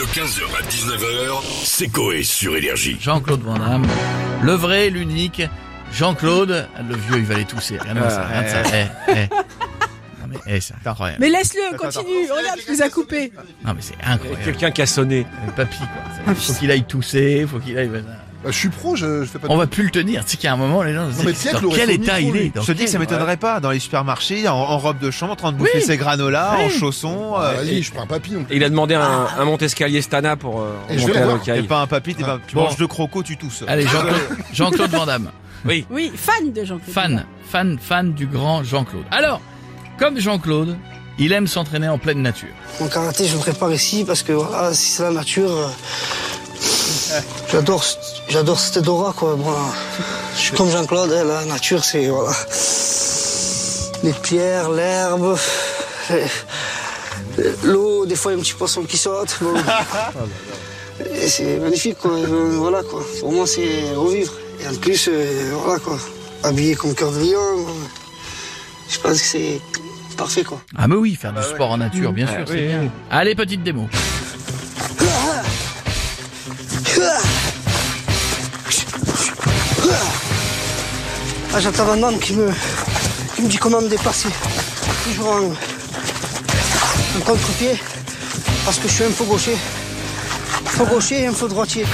De 15h à 19h, c'est Coé sur Énergie. Jean-Claude Van Damme, le vrai, l'unique, Jean-Claude, le vieux il va les tousser, rien de ça, rien de ça. Eh, eh. Non mais eh, c'est incroyable. Mais laisse-le, continue. Regarde, je vous ai coupé. Non mais c'est incroyable. Quelqu'un qui a sonné. Le papy quoi. Faut qu'il aille tousser, faut qu'il aille. Bah, je suis pro, je, je fais pas de... On va plus le tenir. Tu sais qu'à un moment les gens se mais disent Pierre dans quel état il est. dans Je te dis que ça m'étonnerait pas dans les supermarchés, en, en robe de chambre, en train de bouffer Oui. ses granolas, Oui. en chaussons. Ah, euh, Vas-y, je prends un Et il a demandé un, un monte-escalier Stana pour euh, Et je monter vais à voir. T'es l'Ocaille. pas un papy, t'es pas, tu Bon. manges de croco, tu tousses. Allez Jean-Claude Jean-Claude Van Damme. Oui. Oui, fan de Jean-Claude. Fan, fan, fan du grand Jean-Claude. Alors, comme Jean-Claude, il aime s'entraîner en pleine nature. Mon karaté, je le prépare ici parce que voilà, si c'est la nature, euh, j'adore, j'adore cette aura quoi. Moi, je suis comme Jean-Claude, hein, la nature, c'est voilà, les pierres, l'herbe, les- l'eau, des fois il y a un petit poisson qui saute. bon. C'est magnifique quoi. euh, Voilà quoi. Pour moi, c'est revivre. Et en plus, euh, voilà quoi, habillé comme cœur de lion. euh, Je pense que c'est parfait quoi. Ah mais oui, faire du sport en nature, bien sûr, c'est bien. Allez, petite démo. Ah, j'attends un homme qui me, qui me dit comment me dépasser. Toujours un, un contre-pied, parce que je suis un faux gaucher. Faux gaucher et un faux droitier.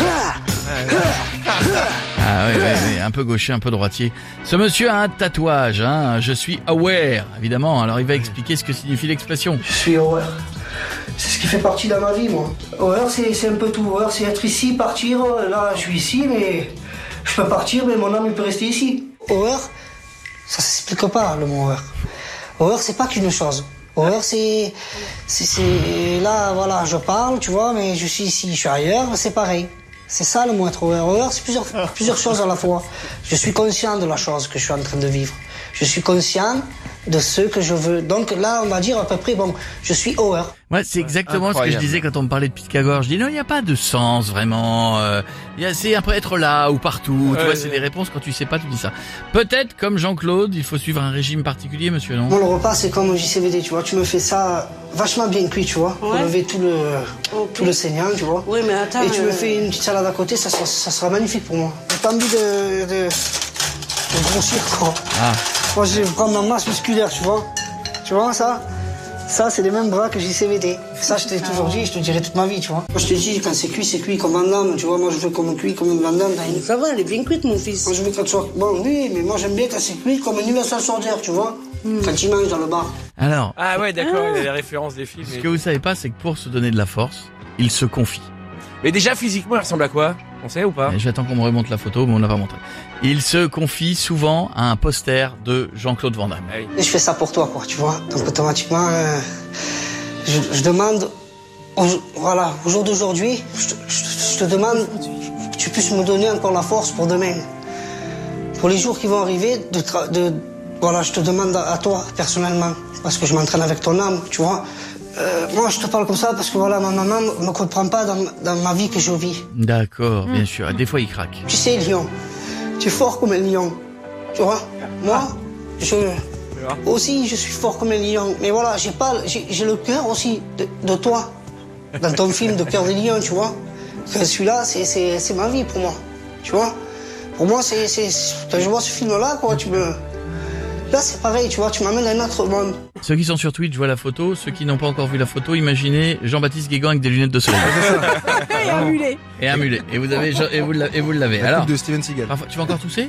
Ah oui, oui, oui, un peu gaucher, un peu droitier. Ce monsieur a un tatouage, hein. Je suis aware, évidemment. Alors il va expliquer ce que signifie l'expression. Je suis horreur. C'est ce qui fait partie de ma vie, moi. Horreur, c'est un peu tout. Horreur, c'est être ici, partir. Là, je suis ici, mais je peux partir, mais mon âme, il peut rester ici. Horreur, ça s'explique pas, le mot horreur. Horreur, c'est pas qu'une chose. Horreur, c'est. c'est- Là, voilà, je parle, tu vois, mais je suis ici, je suis ailleurs, c'est pareil. C'est ça le mot être horreur. Horreur, c'est plusieurs, plusieurs choses à la fois. Je suis conscient de la chose que je suis en train de vivre. Je suis conscient de ce que je veux. Donc là, on va dire à peu près, bon, je suis horreur. Ouais, c'est exactement ce que je disais quand on me parlait de Pythagore. Je dis non, il n'y a pas de sens vraiment. Euh, il y a- c'est un peu être là ou partout. tu vois, ouais. c'est des réponses quand tu sais pas, tu dis ça. Peut-être comme Jean-Claude, il faut suivre un régime particulier, monsieur, non? Moi, le repas, c'est comme au JCVD, tu vois. Tu me fais ça vachement bien cuit, tu vois. Ouais. Enlever tout le, Ok. tout le saignant, tu vois. Oui, mais attends. Et tu me euh, fais une petite salade à côté, ça sera, ça sera magnifique pour moi. J'ai pas envie de, de, de grossir, quoi. Ah, Moi, je vais prendre ma masse musculaire, tu vois. Tu vois, ça? Ça, c'est les mêmes bras que JCVD. Ça, je t'ai toujours dit, je te dirai toute ma vie, tu vois. Moi, je te dis, quand c'est cuit, c'est cuit comme Van Damme, tu vois. Moi, je veux comme cuit comme une- Ça va, elle est bien cuite, mon fils. Moi, je veux qu'elle soit... Bon, oui, mais moi, j'aime bien quand c'est cuit comme un universal soldier, tu vois. Quand il mange dans le bar. alors, Ah ouais, d'accord, il a les références des films. ce et- que vous savez pas, c'est que pour se donner de la force, il se confie. Mais déjà, physiquement, il ressemble à quoi On sait ou pas J'attends qu'on me remonte la photo, mais on l'a pas montré. Il se confie souvent à un poster de Jean-Claude Van Damme. Ah oui. Je fais ça pour toi, quoi, tu vois. Donc automatiquement, euh, je, je demande, au, voilà, au jour d'aujourd'hui, je, te- je- je te demande que tu puisses me donner encore la force pour demain. Pour les jours qui vont arriver, de, tra- de voilà, je te demande à, à toi personnellement, parce que je m'entraîne avec ton âme, tu vois. Euh, moi, je te parle comme ça parce que voilà, ma maman me comprend pas dans, dans ma vie que je vis. D'accord, bien sûr. Des fois, il craque. Tu sais, lion, tu es fort comme un lion. Tu vois? Moi, je. Aussi, je suis fort comme un lion. Mais voilà, j'ai pas, j'ai le cœur aussi de, de toi. Dans ton film de Cœur des lions, tu vois. Que celui-là, c'est- ma vie pour moi. Tu vois? Pour moi, c'est. c'est- Quand je vois ce film-là, quoi, tu me. Là, c'est pareil, tu vois, tu m'amènes à un autre monde. Ceux qui sont sur Twitch voient la photo. Ceux qui n'ont pas encore vu la photo, imaginez Jean-Baptiste Guégan avec des lunettes de soleil Et un mulet. et un mulet. Et vous avez, et vous l'avez, et vous l'avez. La Alors, de Steven Seagal. parfois, tu vas encore tousser?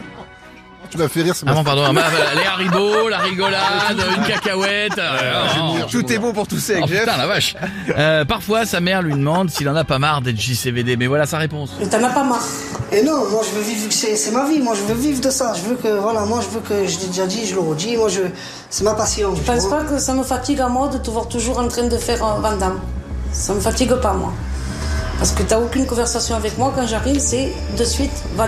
Tu m'as fait rire, c'est Ah pardon. Ah, bah, les haribots, la rigolade, une cacahuète. euh, oh, Tout est bon pour tousser oh, avec Jeff. putain, la vache. Euh, parfois, sa mère lui demande s'il en a pas marre d'être JCVD. Mais voilà sa réponse. Mais t'en as pas marre. Et non, moi je veux vivre, c'est c'est ma vie, moi je veux vivre de ça. Je veux que, voilà, moi je veux que, je l'ai déjà dit, je le redis, moi je, c'est ma passion. Je tu pense pas que ça me fatigue à moi de te voir toujours en train de faire un Van Damme? Ça me fatigue pas, moi. Parce que t'as aucune conversation avec moi. Quand j'arrive, c'est de suite Van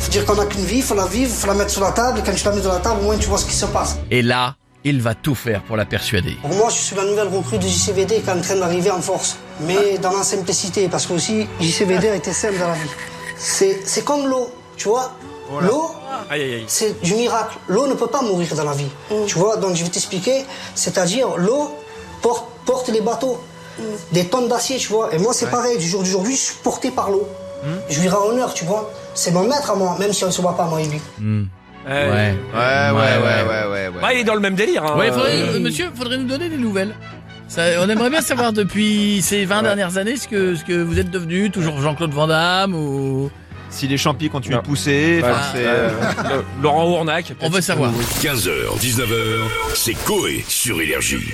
Damme. Faut dire qu'on a qu'une vie, faut la vivre, faut la mettre sur la table, et quand tu la mets sur la table, au moins tu vois ce qui se passe. Et là, il va tout faire pour la persuader. Pour moi, je suis la nouvelle recrue du JCVD qui est en train d'arriver en force. Mais dans la simplicité, parce que aussi, JCVD a été simple dans la vie. C'est c'est comme l'eau, tu vois. L'eau, c'est du miracle. L'eau ne peut pas mourir dans la vie. Tu vois, donc je vais t'expliquer. C'est-à-dire, l'eau porte, porte les bateaux. des tonnes d'acier, tu vois. Et moi, c'est pareil, du jour d'aujourd'hui, je suis porté par l'eau. Je lui rends honneur, tu vois. C'est mon maître à moi, même si on ne se voit pas, moi et lui. Hmm. Ouais. Ouais. Ouais, ouais, ouais, ouais, ouais, ouais. Bah, il est dans le même délire. Hein. Ouais, faudrait, Euh, monsieur, faudrait nous donner des nouvelles. Ça, on aimerait bien savoir depuis ces 20 dernières années ce que, ce que vous êtes devenu, toujours Jean-Claude Van Damme ou... Si les champis continuent de pousser, bah, enfin, c'est... euh, euh, Laurent Ournac. On veut savoir. 15h, 19h, c'est Coé sur Énergie.